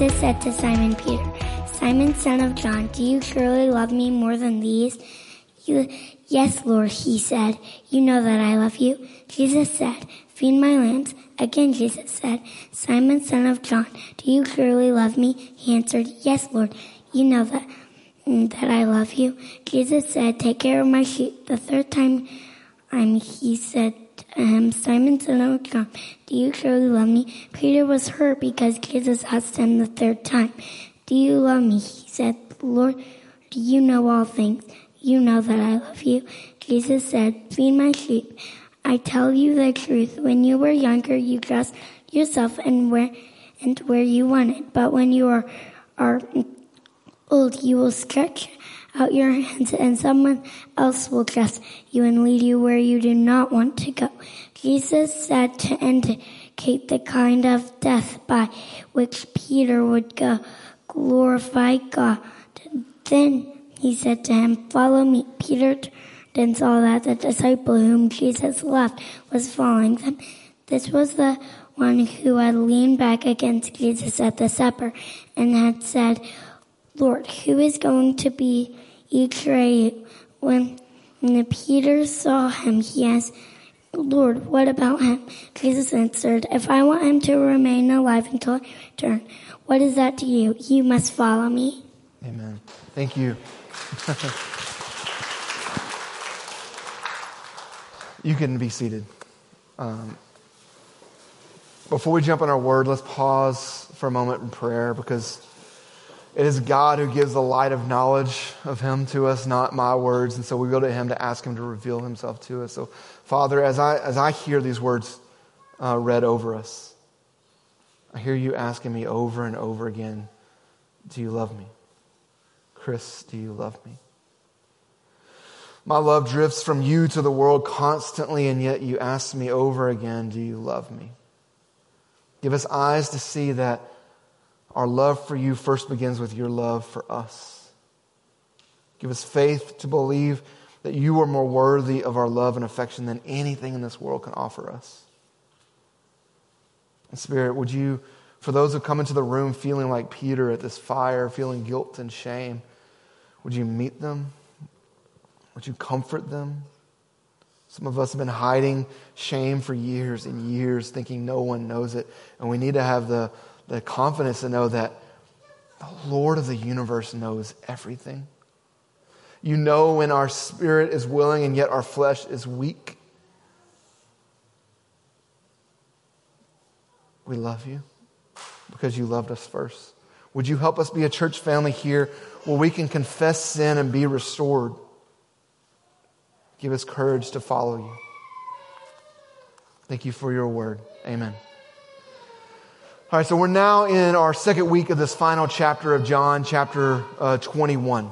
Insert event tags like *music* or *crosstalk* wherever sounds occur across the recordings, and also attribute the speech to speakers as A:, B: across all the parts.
A: Jesus said to Simon Peter, Simon, son of John, do you surely love me more than these? You, yes, Lord, he said. You know that I love you. Jesus said, feed my lambs. Again, Jesus said, Simon, son of John, do you surely love me? He answered, yes, Lord. You know that, that I love you. Jesus said, take care of my sheep. The third time, um, he said him, Simon, son of John, do you truly love me? Peter was hurt because Jesus asked him the third time, do you love me? He said, Lord, do you know all things? You know that I love you. Jesus said, feed my sheep. I tell you the truth. When you were younger, you dressed yourself and where, and where you wanted. But when you are, are old, you will stretch out your hands and someone else will dress you and lead you where you do not want to go. Jesus said to indicate the kind of death by which Peter would go glorify God. Then he said to him, follow me. Peter then saw that the disciple whom Jesus loved was following them. This was the one who had leaned back against Jesus at the supper and had said, Lord, who is going to be betray you? When Peter saw him, he asked, Lord, what about him? Jesus answered, If I want him to remain alive until I return, what is that to you? You must follow me.
B: Amen. Thank you. *laughs* you can be seated. Um, before we jump on our word, let's pause for a moment in prayer because it is God who gives the light of knowledge of Him to us, not my words. And so we go to Him to ask Him to reveal Himself to us. So, Father, as I, as I hear these words uh, read over us, I hear you asking me over and over again Do you love me? Chris, do you love me? My love drifts from you to the world constantly, and yet you ask me over again, Do you love me? Give us eyes to see that our love for you first begins with your love for us. Give us faith to believe that you are more worthy of our love and affection than anything in this world can offer us. And Spirit, would you, for those who come into the room feeling like Peter at this fire, feeling guilt and shame, would you meet them? Would you comfort them? Some of us have been hiding shame for years and years, thinking no one knows it. And we need to have the, the confidence to know that the Lord of the universe knows everything. You know when our spirit is willing and yet our flesh is weak. We love you because you loved us first. Would you help us be a church family here where we can confess sin and be restored? Give us courage to follow you. Thank you for your word. Amen. All right, so we're now in our second week of this final chapter of John, chapter uh, 21.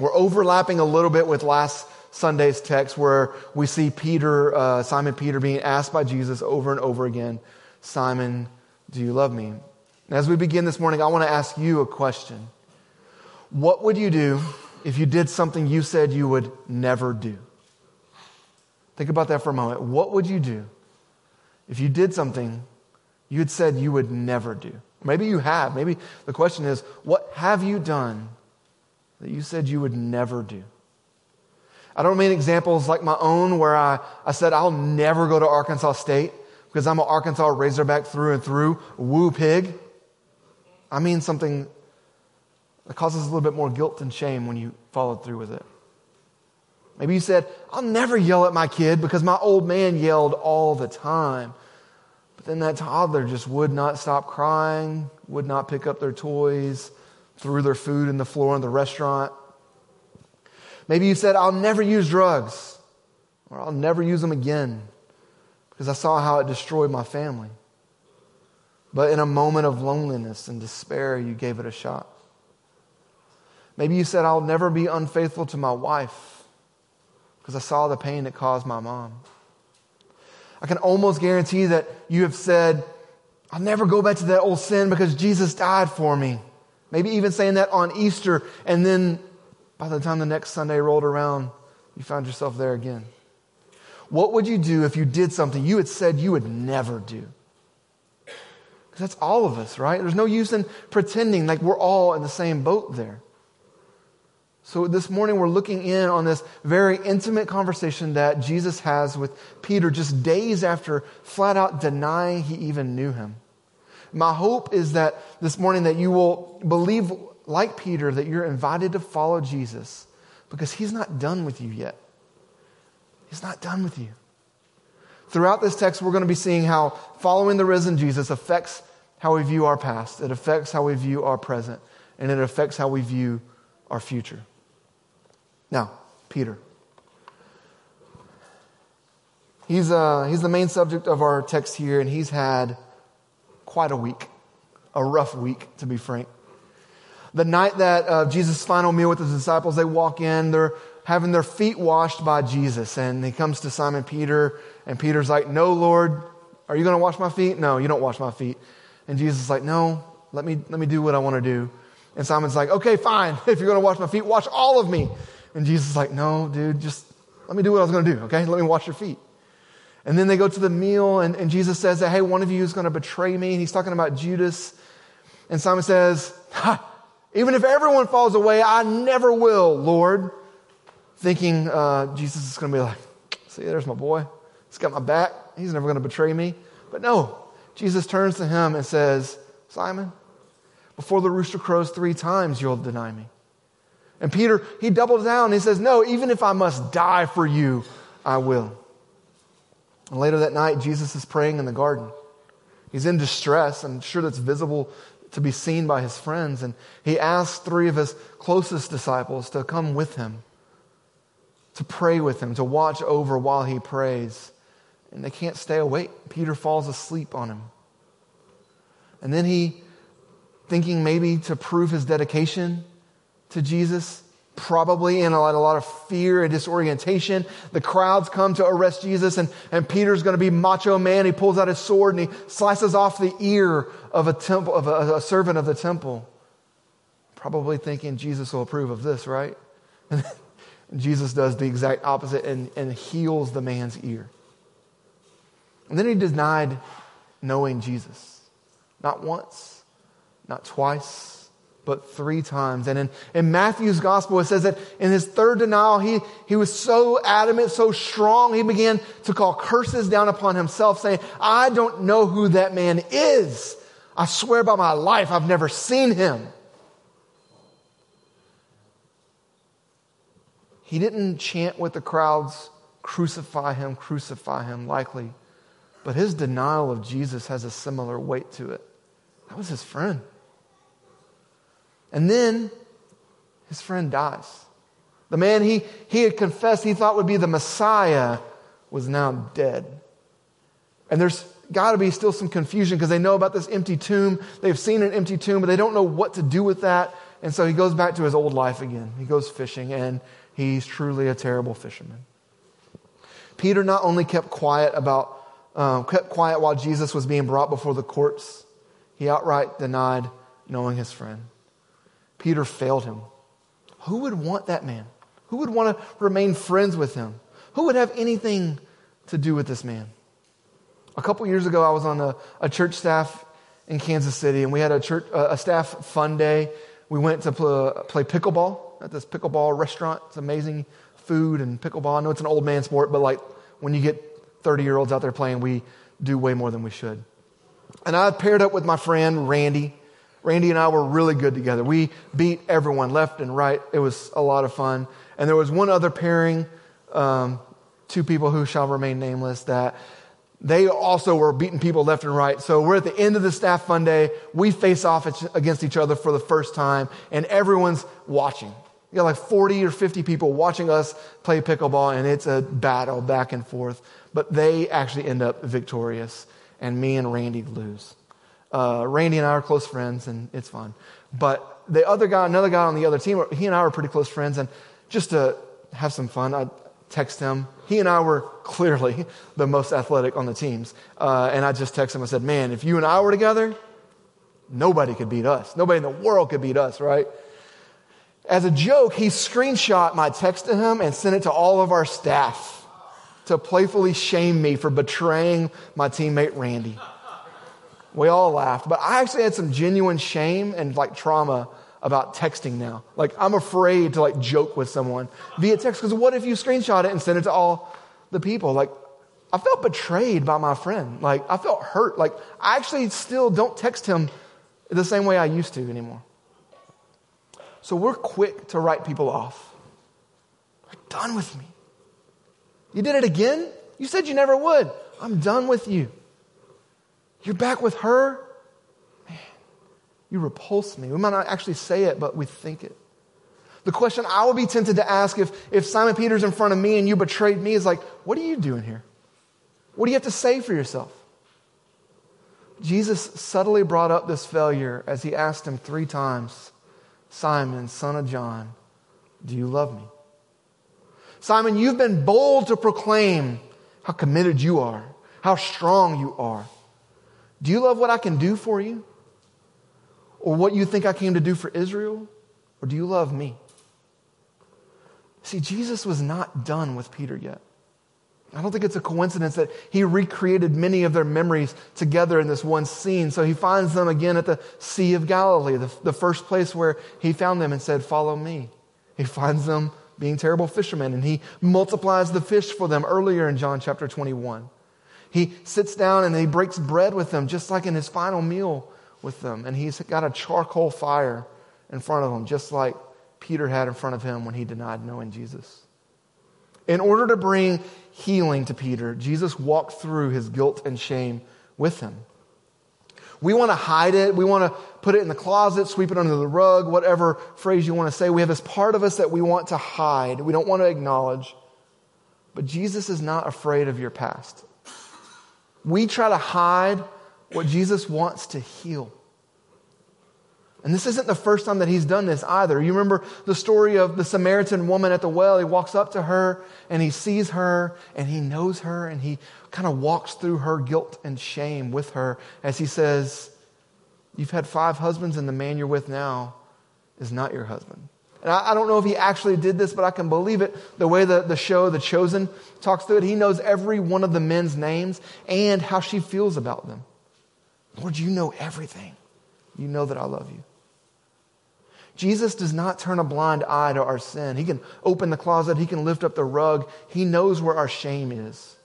B: We're overlapping a little bit with last Sunday's text where we see Peter, uh, Simon Peter being asked by Jesus over and over again, Simon, do you love me? And as we begin this morning, I want to ask you a question. What would you do if you did something you said you would never do? Think about that for a moment. What would you do if you did something you had said you would never do? Maybe you have. Maybe the question is, what have you done that you said you would never do? I don't mean examples like my own where I, I said I'll never go to Arkansas State because I'm an Arkansas Razorback through and through. Woo pig. I mean something that causes a little bit more guilt and shame when you followed through with it. Maybe you said, I'll never yell at my kid because my old man yelled all the time. But then that toddler just would not stop crying, would not pick up their toys, threw their food in the floor in the restaurant. Maybe you said, I'll never use drugs or I'll never use them again because I saw how it destroyed my family. but in a moment of loneliness and despair, you gave it a shot. Maybe you said, I'll never be unfaithful to my wife because I saw the pain it caused my mom. I can almost guarantee that you have said, I'll never go back to that old sin because Jesus died for me. Maybe even saying that on Easter, and then by the time the next Sunday rolled around, you found yourself there again. What would you do if you did something you had said you would never do? Because that's all of us, right? There's no use in pretending like we're all in the same boat there. So this morning we're looking in on this very intimate conversation that Jesus has with Peter just days after flat out denying he even knew him. My hope is that this morning that you will believe like Peter that you're invited to follow Jesus because he's not done with you yet. He's not done with you. Throughout this text, we're going to be seeing how following the risen Jesus affects how we view our past, it affects how we view our present, and it affects how we view our future. Now, Peter. He's, uh, he's the main subject of our text here, and he's had quite a week, a rough week, to be frank. The night that uh, Jesus' final meal with his disciples, they walk in, they're having their feet washed by Jesus, and he comes to Simon Peter, and Peter's like, No, Lord, are you going to wash my feet? No, you don't wash my feet. And Jesus is like, No, let me, let me do what I want to do. And Simon's like, Okay, fine. *laughs* If you're going to wash my feet, wash all of me. And Jesus is like, no, dude, just let me do what I was going to do, okay? Let me wash your feet. And then they go to the meal, and, and Jesus says that, hey, one of you is going to betray me. And he's talking about Judas. And Simon says, even if everyone falls away, I never will, Lord. Thinking uh, Jesus is going to be like, see, there's my boy. He's got my back. He's never going to betray me. But no, Jesus turns to him and says, Simon, before the rooster crows three times, you'll deny me. And Peter, he doubles down. He says, No, even if I must die for you, I will. And later that night, Jesus is praying in the garden. He's in distress. I'm sure that's visible to be seen by his friends. And he asks three of his closest disciples to come with him, to pray with him, to watch over while he prays. And they can't stay awake. Peter falls asleep on him. And then he, thinking maybe to prove his dedication, to Jesus, probably in a lot, a lot of fear and disorientation. The crowds come to arrest Jesus, and, and Peter's going to be macho man. He pulls out his sword and he slices off the ear of a temple of a, a servant of the temple. Probably thinking Jesus will approve of this, right? And *laughs* Jesus does the exact opposite and, and heals the man's ear. And then he denied knowing Jesus. Not once, not twice, but three times. And in, in Matthew's gospel, it says that in his third denial, he, he was so adamant, so strong, he began to call curses down upon himself, saying, I don't know who that man is. I swear by my life, I've never seen him. He didn't chant with the crowds, crucify him, crucify him, likely. But his denial of Jesus has a similar weight to it. That was his friend. And then his friend dies. The man he, he had confessed he thought would be the Messiah was now dead. And there's got to be still some confusion because they know about this empty tomb. They've seen an empty tomb, but they don't know what to do with that. And so he goes back to his old life again. He goes fishing, and he's truly a terrible fisherman. Peter not only kept quiet about, um, kept quiet while Jesus was being brought before the courts, he outright denied knowing his friend. Peter failed him. Who would want that man? Who would want to remain friends with him? Who would have anything to do with this man? A couple years ago, I was on a, a church staff in Kansas City, and we had a, church, a staff fun day. We went to play, play pickleball at this pickleball restaurant. It's amazing food and pickleball. I know it's an old man sport, but like when you get 30 year olds out there playing, we do way more than we should. And I paired up with my friend Randy. Randy and I were really good together. We beat everyone left and right. It was a lot of fun. And there was one other pairing, um, two people who shall remain nameless, that they also were beating people left and right. So we're at the end of the staff fun day. We face off against each other for the first time, and everyone's watching. You got like 40 or 50 people watching us play pickleball, and it's a battle back and forth. But they actually end up victorious, and me and Randy lose. Uh, Randy and I are close friends, and it's fun. But the other guy, another guy on the other team, he and I were pretty close friends, and just to have some fun, I text him. He and I were *laughs* clearly the most athletic on the teams. Uh, and I just texted him. I said, Man, if you and I were together, nobody could beat us. Nobody in the world could beat us, right? As a joke, he screenshot my text to him and sent it to all of our staff to playfully shame me for betraying my teammate Randy. We all laughed, but I actually had some genuine shame and like trauma about texting now. Like I'm afraid to like joke with someone via text because what if you screenshot it and send it to all the people? Like I felt betrayed by my friend. Like I felt hurt. Like I actually still don't text him the same way I used to anymore. So we're quick to write people off. You're done with me. You did it again? You said you never would. I'm done with you. You're back with her? Man, you repulse me. We might not actually say it, but we think it. The question I would be tempted to ask if, if Simon Peter's in front of me and you betrayed me is like, what are you doing here? What do you have to say for yourself? Jesus subtly brought up this failure as he asked him three times Simon, son of John, do you love me? Simon, you've been bold to proclaim how committed you are, how strong you are. Do you love what I can do for you? Or what you think I came to do for Israel? Or do you love me? See, Jesus was not done with Peter yet. I don't think it's a coincidence that he recreated many of their memories together in this one scene. So he finds them again at the Sea of Galilee, the, the first place where he found them and said, Follow me. He finds them being terrible fishermen, and he multiplies the fish for them earlier in John chapter 21. He sits down and he breaks bread with them, just like in his final meal with them. And he's got a charcoal fire in front of him, just like Peter had in front of him when he denied knowing Jesus. In order to bring healing to Peter, Jesus walked through his guilt and shame with him. We want to hide it. We want to put it in the closet, sweep it under the rug, whatever phrase you want to say. We have this part of us that we want to hide. We don't want to acknowledge. But Jesus is not afraid of your past. We try to hide what Jesus wants to heal. And this isn't the first time that he's done this either. You remember the story of the Samaritan woman at the well. He walks up to her and he sees her and he knows her and he kind of walks through her guilt and shame with her as he says, You've had five husbands and the man you're with now is not your husband. And I, I don't know if he actually did this, but I can believe it the way the, the show, The Chosen, talks through it. He knows every one of the men's names and how she feels about them. Lord, you know everything. You know that I love you. Jesus does not turn a blind eye to our sin. He can open the closet, He can lift up the rug. He knows where our shame is.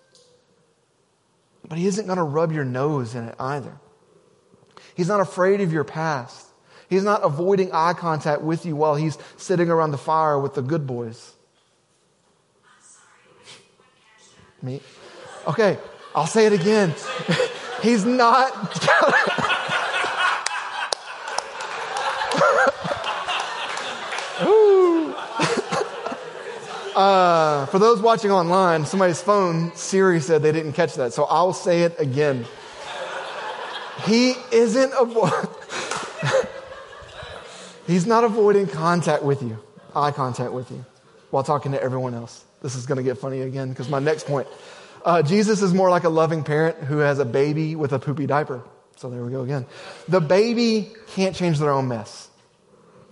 B: But He isn't going to rub your nose in it either. He's not afraid of your past. He's not avoiding eye contact with you while He's sitting around the fire with the good boys. Me? Okay, I'll say it again. *laughs* He's not. *laughs* Uh, for those watching online, somebody's phone, Siri said they didn't catch that, so I'll say it again. He isn't avo- *laughs* He's not avoiding contact with you, eye contact with you, while talking to everyone else. This is going to get funny again because my next point. Uh, Jesus is more like a loving parent who has a baby with a poopy diaper. So there we go again. The baby can't change their own mess.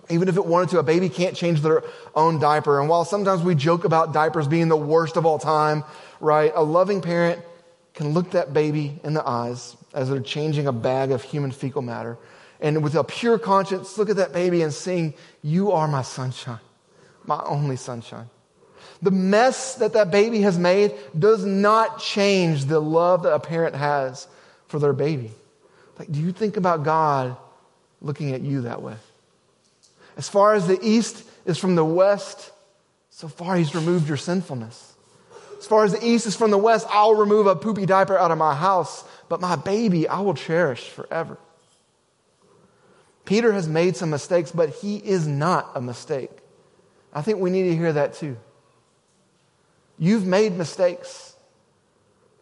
B: Even if it wanted to, a baby can't change their own diaper. And while sometimes we joke about diapers being the worst of all time, right? A loving parent can look that baby in the eyes as they're changing a bag of human fecal matter. And with a pure conscience, look at that baby and sing, You are my sunshine, my only sunshine. The mess that that baby has made does not change the love that a parent has for their baby. Like, do you think about God looking at you that way? As far as the east is from the west, so far he's removed your sinfulness. As far as the east is from the west, I'll remove a poopy diaper out of my house, but my baby I will cherish forever. Peter has made some mistakes, but he is not a mistake. I think we need to hear that too. You've made mistakes,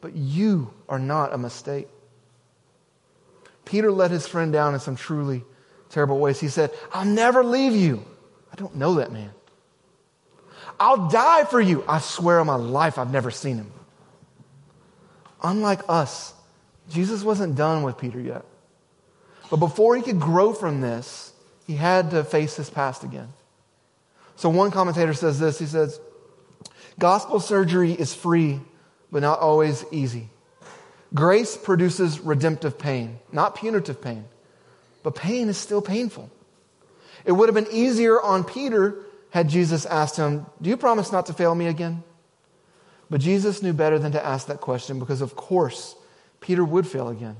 B: but you are not a mistake. Peter let his friend down in some truly terrible ways. He said, I'll never leave you. I don't know that man. I'll die for you. I swear on my life, I've never seen him. Unlike us, Jesus wasn't done with Peter yet. But before he could grow from this, he had to face his past again. So one commentator says this he says, Gospel surgery is free, but not always easy. Grace produces redemptive pain, not punitive pain, but pain is still painful. It would have been easier on Peter had Jesus asked him, Do you promise not to fail me again? But Jesus knew better than to ask that question because, of course, Peter would fail again.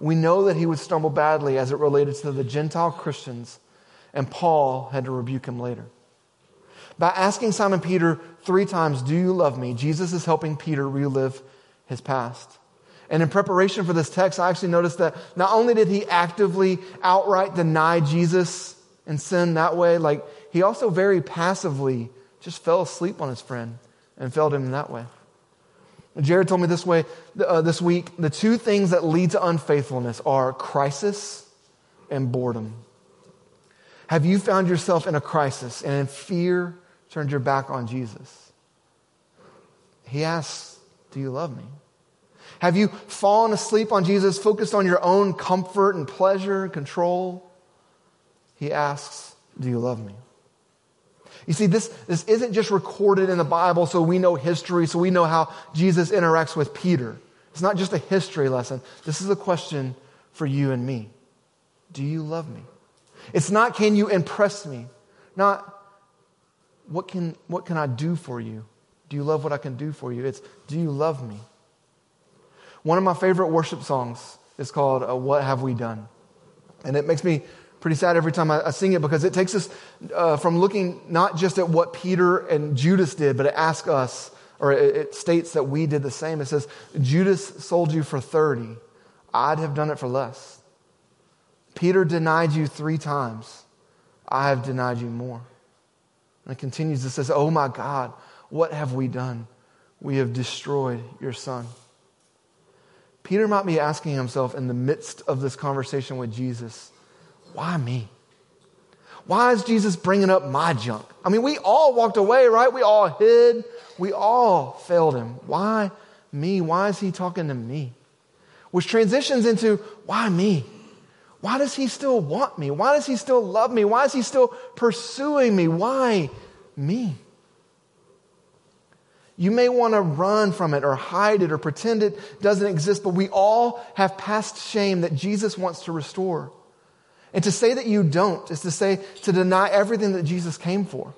B: We know that he would stumble badly as it related to the Gentile Christians, and Paul had to rebuke him later. By asking Simon Peter three times, Do you love me? Jesus is helping Peter relive his past. And in preparation for this text, I actually noticed that not only did he actively outright deny Jesus and sin that way, like he also very passively just fell asleep on his friend and failed him in that way. Jared told me this way uh, this week the two things that lead to unfaithfulness are crisis and boredom. Have you found yourself in a crisis and in fear turned your back on Jesus? He asks, Do you love me? Have you fallen asleep on Jesus, focused on your own comfort and pleasure and control? He asks, Do you love me? You see, this, this isn't just recorded in the Bible so we know history, so we know how Jesus interacts with Peter. It's not just a history lesson. This is a question for you and me. Do you love me? It's not, can you impress me? Not, what can, what can I do for you? Do you love what I can do for you? It's, do you love me? One of my favorite worship songs is called uh, What Have We Done? And it makes me pretty sad every time I, I sing it because it takes us uh, from looking not just at what Peter and Judas did, but it asks us, or it, it states that we did the same. It says, Judas sold you for 30. I'd have done it for less. Peter denied you three times. I have denied you more. And it continues, it says, Oh my God, what have we done? We have destroyed your son. Peter might be asking himself in the midst of this conversation with Jesus, why me? Why is Jesus bringing up my junk? I mean, we all walked away, right? We all hid. We all failed him. Why me? Why is he talking to me? Which transitions into why me? Why does he still want me? Why does he still love me? Why is he still pursuing me? Why me? You may want to run from it or hide it or pretend it doesn't exist, but we all have past shame that Jesus wants to restore. And to say that you don't is to say, to deny everything that Jesus came for.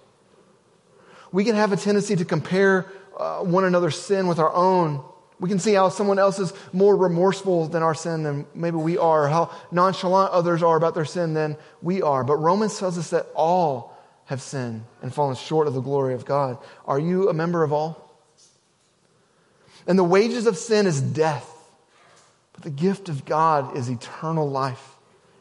B: We can have a tendency to compare uh, one another's sin with our own. We can see how someone else is more remorseful than our sin than maybe we are, how nonchalant others are about their sin than we are. But Romans tells us that all have sinned and fallen short of the glory of God. Are you a member of all? And the wages of sin is death, but the gift of God is eternal life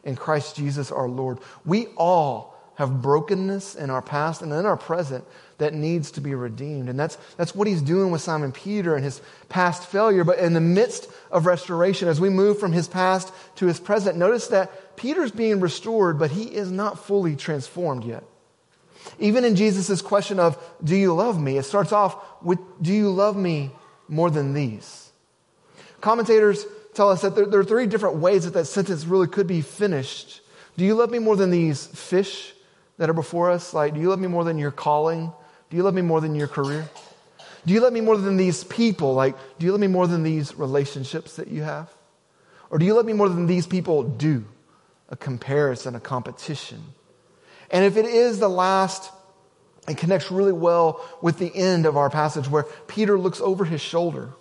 B: in Christ Jesus our Lord. We all have brokenness in our past and in our present that needs to be redeemed. And that's, that's what he's doing with Simon Peter and his past failure. But in the midst of restoration, as we move from his past to his present, notice that Peter's being restored, but he is not fully transformed yet. Even in Jesus' question of, Do you love me? it starts off with, Do you love me more than these? Commentators tell us that there, there, are three different ways that that sentence really could be finished. Do you love me more than these fish that are before us? Like, do you love me more than your calling? Do you love me more than your career? Do you love me more than these people? Like, do you love me more than these relationships that you have? Or do you love me more than these people do? A comparison, a competition. And if it is the last, it connects really well with the end of our passage where Peter looks over his shoulder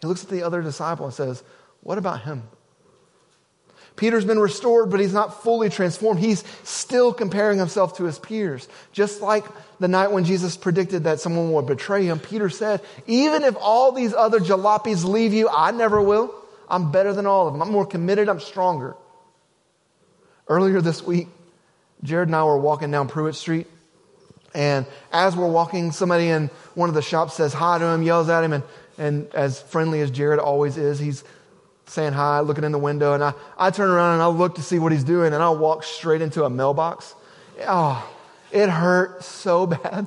B: he looks at the other disciple and says, What about him? Peter's been restored, but he's not fully transformed. He's still comparing himself to his peers. Just like the night when Jesus predicted that someone would betray him, Peter said, Even if all these other jalopies leave you, I never will. I'm better than all of them. I'm more committed. I'm stronger. Earlier this week, Jared and I were walking down Pruett Street. And as we're walking, somebody in one of the shops says hi to him, yells at him, and and as friendly as Jared always is, he's saying hi, looking in the window, and I, I turn around and I look to see what he's doing, and I walk straight into a mailbox. Oh, it hurt so *laughs* bad.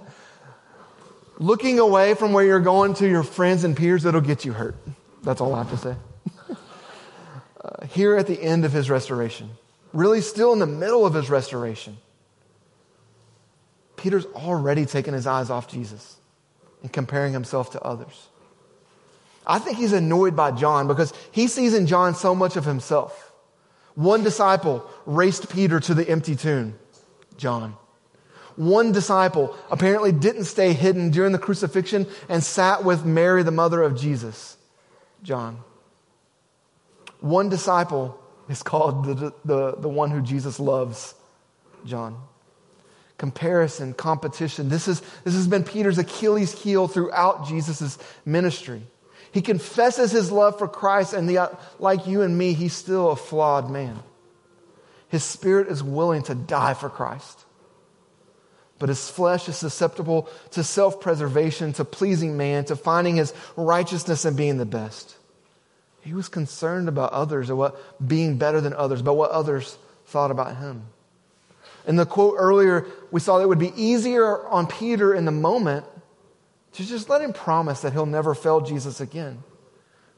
B: Looking away from where you're going to your friends and peers, it'll get you hurt. That's all I have to say. uh, here at the end of his restoration, really still in the middle of his restoration, Peter's already taken his eyes off Jesus and comparing himself to others. I think he's annoyed by John because he sees in John so much of himself. One disciple raced Peter to the empty tomb, John. One disciple apparently didn't stay hidden during the crucifixion and sat with Mary, the mother of Jesus, John. One disciple is called the, the, the one who Jesus loves, John. Comparison, competition. This, is, this has been Peter's Achilles heel throughout Jesus' ministry. He confesses his love for Christ, and like you and me, he's still a flawed man. His spirit is willing to die for Christ. But his flesh is susceptible to self preservation, to pleasing man, to finding his righteousness and being the best. He was concerned about others and what being better than others, about what others thought about him. In the quote earlier, we saw that it would be easier on Peter in the moment to just let him promise that he'll never fail Jesus again.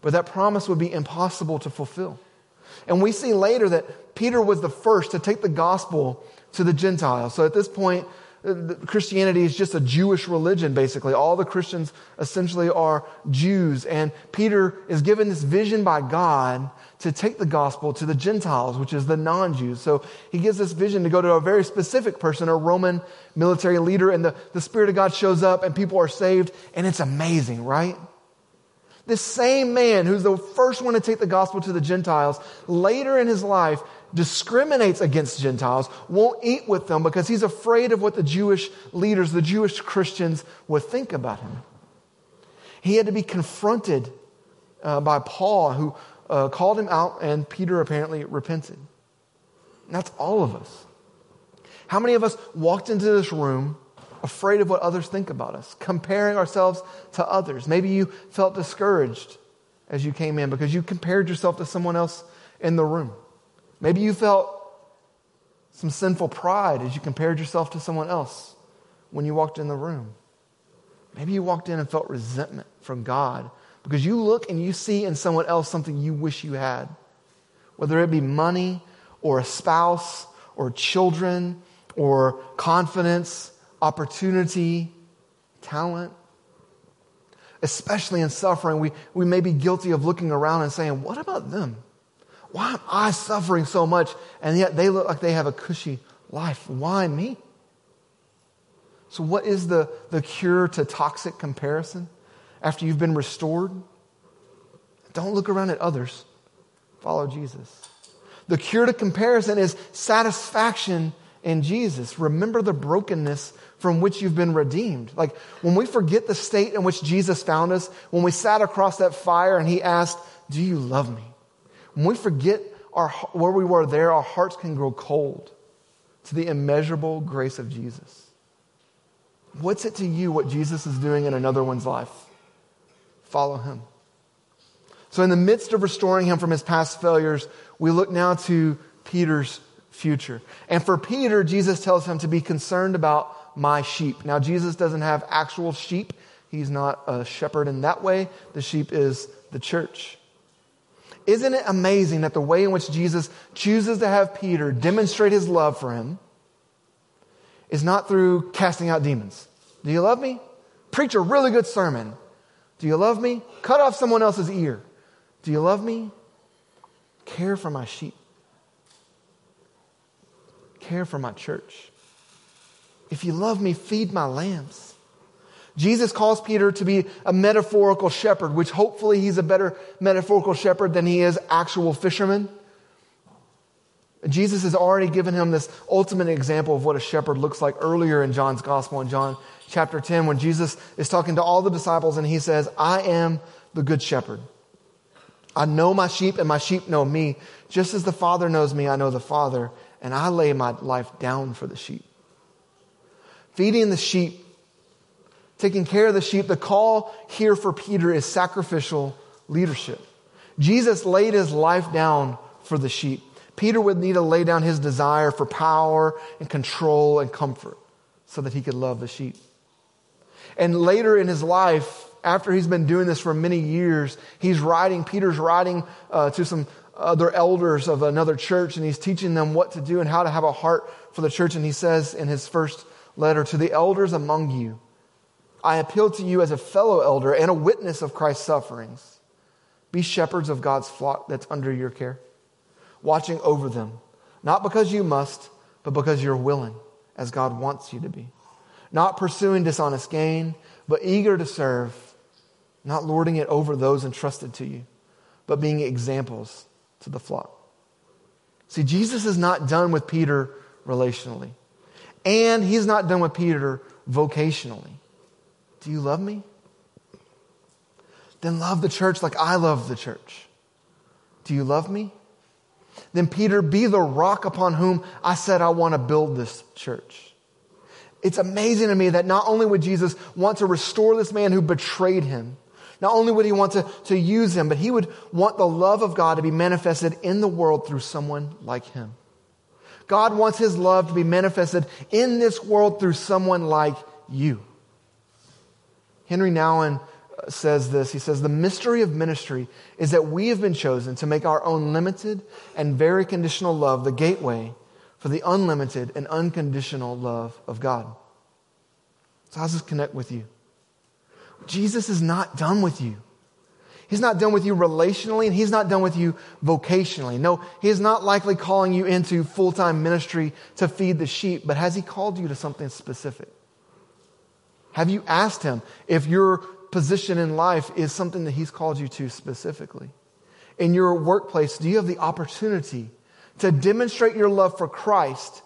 B: But that promise would be impossible to fulfill. And we see later that Peter was the first to take the gospel to the Gentiles. So at this point, uh, Christianity is just a Jewish religion, basically. All the Christians essentially are Jews. And Peter is given this vision by God to take the gospel to the Gentiles, which is the non Jews. So he gives this vision to go to a very specific person, a Roman military leader, and the, the Spirit of God shows up and people are saved. And it's amazing, right? This same man who's the first one to take the gospel to the Gentiles, later in his life, discriminates against Gentiles, won't eat with them because he's afraid of what the Jewish leaders, the Jewish Christians, would think about him. He had to be confronted uh, by Paul, who uh, called him out, and Peter apparently repented. And that's all of us. How many of us walked into this room afraid of what others think about us, comparing ourselves to others? Maybe you felt discouraged as you came in because you compared yourself to someone else in the room. Maybe you felt some sinful pride as you compared yourself to someone else when you walked in the room. Maybe you walked in and felt resentment from God because you look and you see in someone else something you wish you had, whether it be money or a spouse or children or confidence, opportunity, talent. Especially in suffering, we, we may be guilty of looking around and saying, What about them? Why am I suffering so much? And yet they look like they have a cushy life. Why me? So, what is the, the cure to toxic comparison after you've been restored? Don't look around at others, follow Jesus. The cure to comparison is satisfaction in Jesus. Remember the brokenness from which you've been redeemed. Like when we forget the state in which Jesus found us, when we sat across that fire and he asked, Do you love me? When we forget our, where we were there, our hearts can grow cold to the immeasurable grace of Jesus. What's it to you what Jesus is doing in another one's life? Follow him. So, in the midst of restoring him from his past failures, we look now to Peter's future. And for Peter, Jesus tells him to be concerned about my sheep. Now, Jesus doesn't have actual sheep, he's not a shepherd in that way. The sheep is the church. Isn't it amazing that the way in which Jesus chooses to have Peter demonstrate his love for him is not through casting out demons? Do you love me? Preach a really good sermon. Do you love me? Cut off someone else's ear. Do you love me? Care for my sheep. Care for my church. If you love me, feed my lambs. Jesus calls Peter to be a metaphorical shepherd, which hopefully he's a better metaphorical shepherd than he is actual fisherman. Jesus has already given him this ultimate example of what a shepherd looks like earlier in John's gospel in John chapter 10 when Jesus is talking to all the disciples and he says, I am the good shepherd. I know my sheep and my sheep know me. Just as the Father knows me, I know the Father, and I lay my life down for the sheep. Feeding the sheep taking care of the sheep, the call here for Peter is sacrificial leadership. Jesus laid his life down for the sheep. Peter would need to lay down his desire for power and control and comfort so that he could love the sheep. And later in his life, after he's been doing this for many years, he's writing, Peter's writing uh, to some other elders of another church, and he's teaching them what to do and how to have a heart for the church. And he says in his first letter, To the elders among you, I appeal to you as a fellow elder and a witness of Christ's sufferings. Be shepherds of God's flock that's under your care, watching over them, not because you must, but because you're willing, as God wants you to be. Not pursuing dishonest gain, but eager to serve, not lording it over those entrusted to you, but being examples to the flock. See, Jesus is not done with Peter relationally, and he's not done with Peter vocationally. Do you love me? Then love the church like I love the church. Do you love me? Then, Peter, be the rock upon whom I said I want to build this church. It's amazing to me that not only would Jesus want to restore this man who betrayed him, not only would he want to, to use him, but he would want the love of God to be manifested in the world through someone like him. God wants his love to be manifested in this world through someone like you. Henry Nouwen says this. He says, The mystery of ministry is that we have been chosen to make our own limited and very conditional love the gateway for the unlimited and unconditional love of God. So, how does this connect with you? Jesus is not done with you. He's not done with you relationally, and He's not done with you vocationally. No, He is not likely calling you into full time ministry to feed the sheep, but has He called you to something specific? Have you asked Him if your position in life is something that He's called you to specifically? In your workplace, do you have the opportunity to demonstrate your love for Christ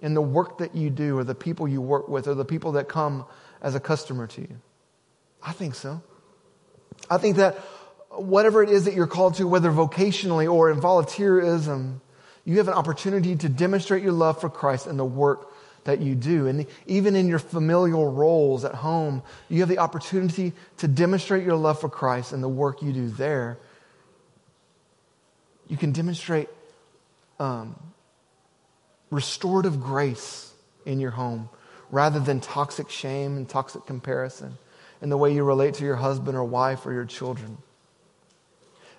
B: in the work that you do, or the people you work with, or the people that come as a customer to you? I think so. I think that whatever it is that you're called to, whether vocationally or in volunteerism, you have an opportunity to demonstrate your love for Christ in the work that you do. And even in your familial roles at home, you have the opportunity to demonstrate your love for Christ and the work you do there. You can demonstrate um, restorative grace in your home rather than toxic shame and toxic comparison in the way you relate to your husband or wife or your children.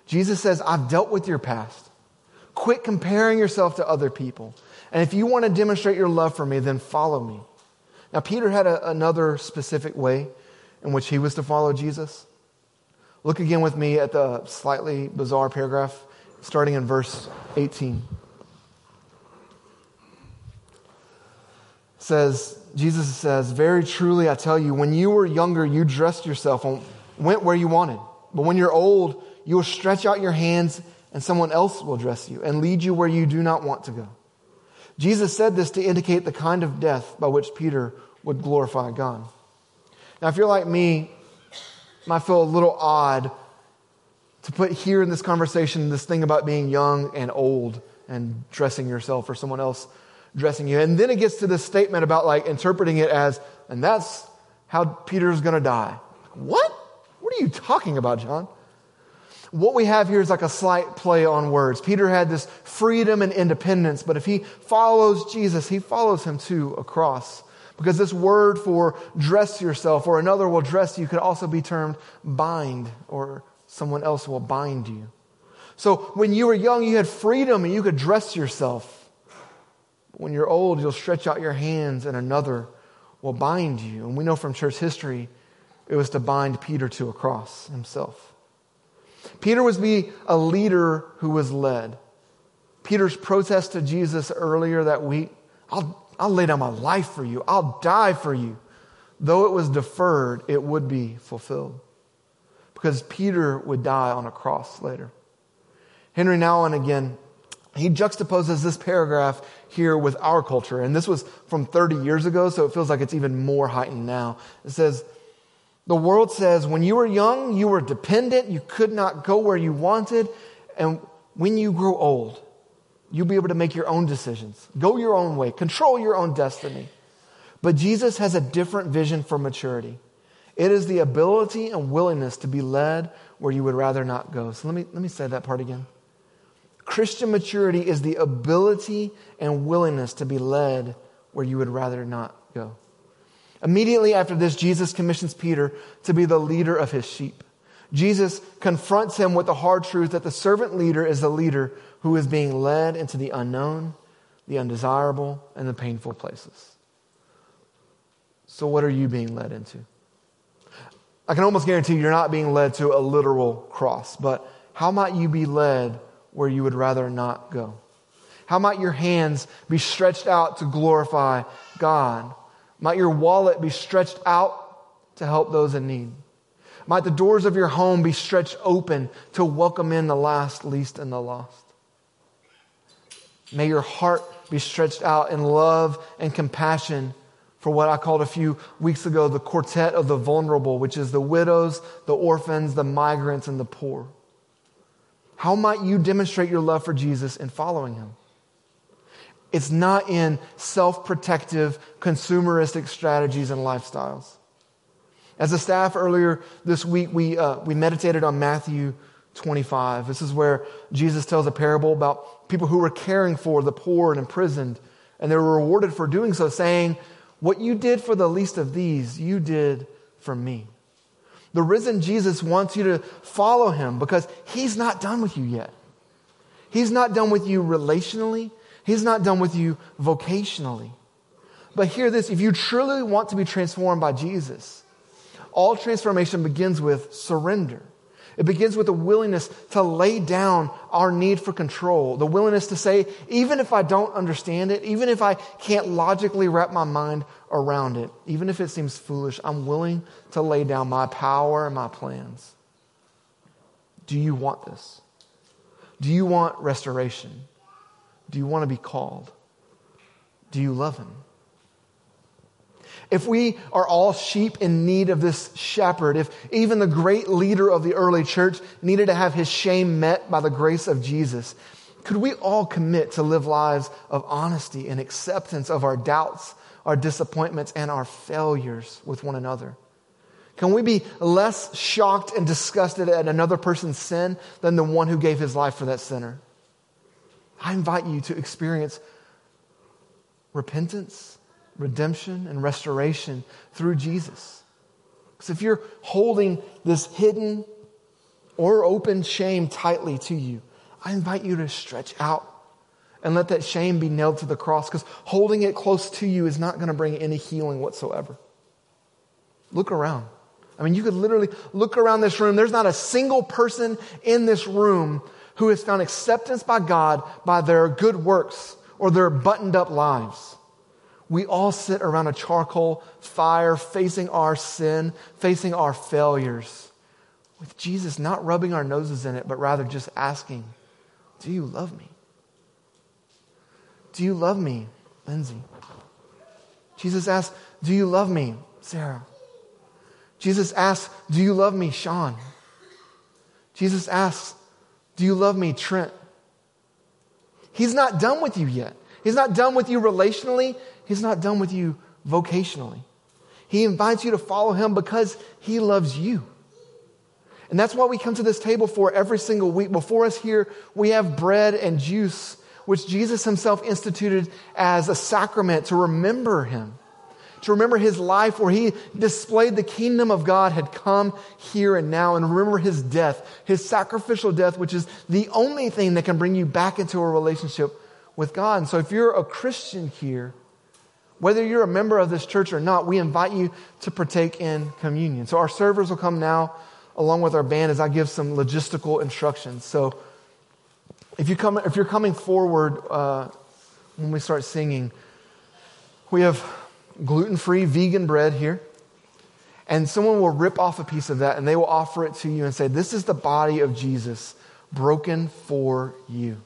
B: Jesus says, I've dealt with your past. Quit comparing yourself to other people. And if you want to demonstrate your love for me, then follow me. Now, Peter had a, another specific way in which he was to follow Jesus. Look again with me at the slightly bizarre paragraph starting in verse 18. It says, Jesus says, Very truly I tell you, when you were younger, you dressed yourself and went where you wanted. But when you're old, you will stretch out your hands and someone else will dress you and lead you where you do not want to go. Jesus said this to indicate the kind of death by which Peter would glorify God. Now, if you're like me, it might feel a little odd to put here in this conversation this thing about being young and old and dressing yourself or someone else dressing you. And then it gets to this statement about like interpreting it as, and that's how Peter's going to die. What? What are you talking about, John? What we have here is like a slight play on words. Peter had this freedom and independence, but if he follows Jesus, he follows him to a cross. Because this word for dress yourself or another will dress you could also be termed bind or someone else will bind you. So when you were young, you had freedom and you could dress yourself. When you're old, you'll stretch out your hands and another will bind you. And we know from church history, it was to bind Peter to a cross himself. Peter was be a leader who was led. Peter's protest to Jesus earlier that week, I'll, I'll lay down my life for you. I'll die for you. Though it was deferred, it would be fulfilled. Because Peter would die on a cross later. Henry Nouwen again, he juxtaposes this paragraph here with our culture. And this was from 30 years ago, so it feels like it's even more heightened now. It says, the world says when you were young, you were dependent, you could not go where you wanted, and when you grow old, you'll be able to make your own decisions, go your own way, control your own destiny. But Jesus has a different vision for maturity. It is the ability and willingness to be led where you would rather not go. So let me, let me say that part again. Christian maturity is the ability and willingness to be led where you would rather not go. Immediately after this, Jesus commissions Peter to be the leader of his sheep. Jesus confronts him with the hard truth that the servant leader is the leader who is being led into the unknown, the undesirable, and the painful places. So, what are you being led into? I can almost guarantee you're not being led to a literal cross, but how might you be led where you would rather not go? How might your hands be stretched out to glorify God? Might your wallet be stretched out to help those in need? Might the doors of your home be stretched open to welcome in the last, least, and the lost? May your heart be stretched out in love and compassion for what I called a few weeks ago the quartet of the vulnerable, which is the widows, the orphans, the migrants, and the poor. How might you demonstrate your love for Jesus in following him? It's not in self protective, consumeristic strategies and lifestyles. As a staff earlier this week, we, uh, we meditated on Matthew 25. This is where Jesus tells a parable about people who were caring for the poor and imprisoned, and they were rewarded for doing so, saying, What you did for the least of these, you did for me. The risen Jesus wants you to follow him because he's not done with you yet. He's not done with you relationally. He's not done with you vocationally. But hear this if you truly want to be transformed by Jesus, all transformation begins with surrender. It begins with a willingness to lay down our need for control, the willingness to say, even if I don't understand it, even if I can't logically wrap my mind around it, even if it seems foolish, I'm willing to lay down my power and my plans. Do you want this? Do you want restoration? Do you want to be called? Do you love him? If we are all sheep in need of this shepherd, if even the great leader of the early church needed to have his shame met by the grace of Jesus, could we all commit to live lives of honesty and acceptance of our doubts, our disappointments, and our failures with one another? Can we be less shocked and disgusted at another person's sin than the one who gave his life for that sinner? I invite you to experience repentance redemption and restoration through Jesus. Because if you're holding this hidden or open shame tightly to you, I invite you to stretch out and let that shame be nailed to the cross because holding it close to you is not going to bring any healing whatsoever. Look around. I mean, you could literally look around this room. There's not a single person in this room who has found acceptance by God by their good works or their buttoned up lives we all sit around a charcoal fire facing our sin, facing our failures, with Jesus not rubbing our noses in it, but rather just asking, Do you love me? Do you love me, Lindsay? Jesus asks, Do you love me, Sarah? Jesus asks, Do you love me, Sean? Jesus asks, Do you love me, Trent? He's not done with you yet. He's not done with you relationally. He's not done with you vocationally. He invites you to follow him because he loves you. And that's what we come to this table for every single week. Before us here, we have bread and juice, which Jesus himself instituted as a sacrament to remember him, to remember his life where he displayed the kingdom of God had come here and now, and remember his death, his sacrificial death, which is the only thing that can bring you back into a relationship with God. And so if you're a Christian here, whether you're a member of this church or not, we invite you to partake in communion. So our servers will come now along with our band as I give some logistical instructions. So if, you come, if you're coming forward uh, when we start singing, we have gluten free vegan bread here. And someone will rip off a piece of that and they will offer it to you and say, This is the body of Jesus broken for you.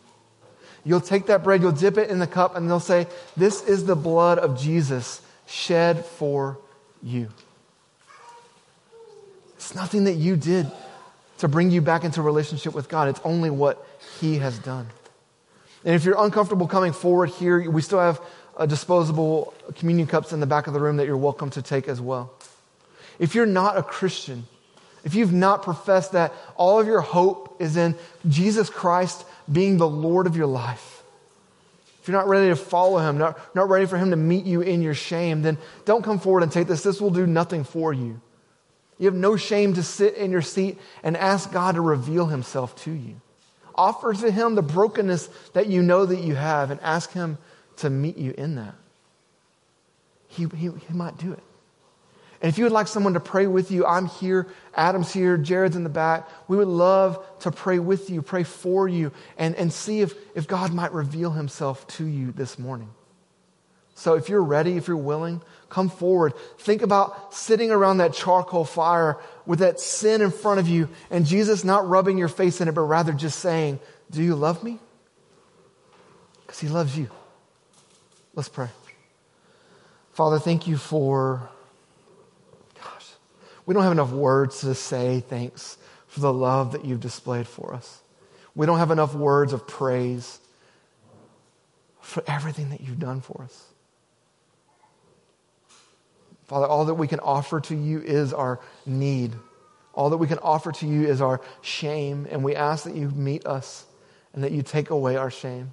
B: You'll take that bread, you'll dip it in the cup, and they'll say, This is the blood of Jesus shed for you. It's nothing that you did to bring you back into relationship with God, it's only what He has done. And if you're uncomfortable coming forward here, we still have Uh, disposable communion cups in the back of the room that you're welcome to take as well. If you're not a Christian, if you've not professed that all of your hope is in Jesus Christ being the Lord of your life, if you're not ready to follow him, not, not ready for him to meet you in your shame, then don't come forward and take this. This will do nothing for you. You have no shame to sit in your seat and ask God to reveal himself to you. Offer to him the brokenness that you know that you have and ask him to meet you in that. He, he, he might do it. And if you would like someone to pray with you, I'm here, Adam's here, Jared's in the back. We would love to pray with you, pray for you, and, and see if, if God might reveal himself to you this morning. So if you're ready, if you're willing, come forward. Think about sitting around that charcoal fire with that sin in front of you and Jesus not rubbing your face in it, but rather just saying, Do you love me? Because he loves you. Let's pray. Father, thank you for gosh, we don't have enough words to say thanks for the love that you've displayed for us. We don't have enough words of praise for everything that you've done for us. Father, all that we can offer to you is our need. All that we can offer to you is our shame. And we ask that you meet us and that you take away our shame,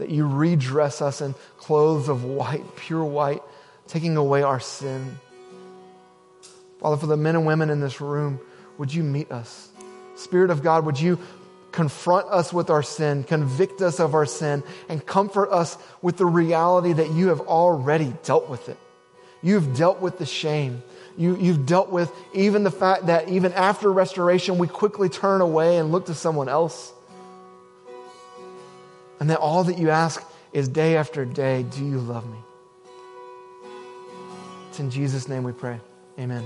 B: that you redress us in clothes of white, pure white, taking away our sin. Father, for the men and women in this room, would you meet us? Spirit of God, would you confront us with our sin, convict us of our sin, and comfort us with the reality that you have already dealt with it. You've dealt with the shame. You, you've dealt with even the fact that even after restoration, we quickly turn away and look to someone else. And that all that you ask is day after day, do you love me? It's in Jesus' name we pray. Amen.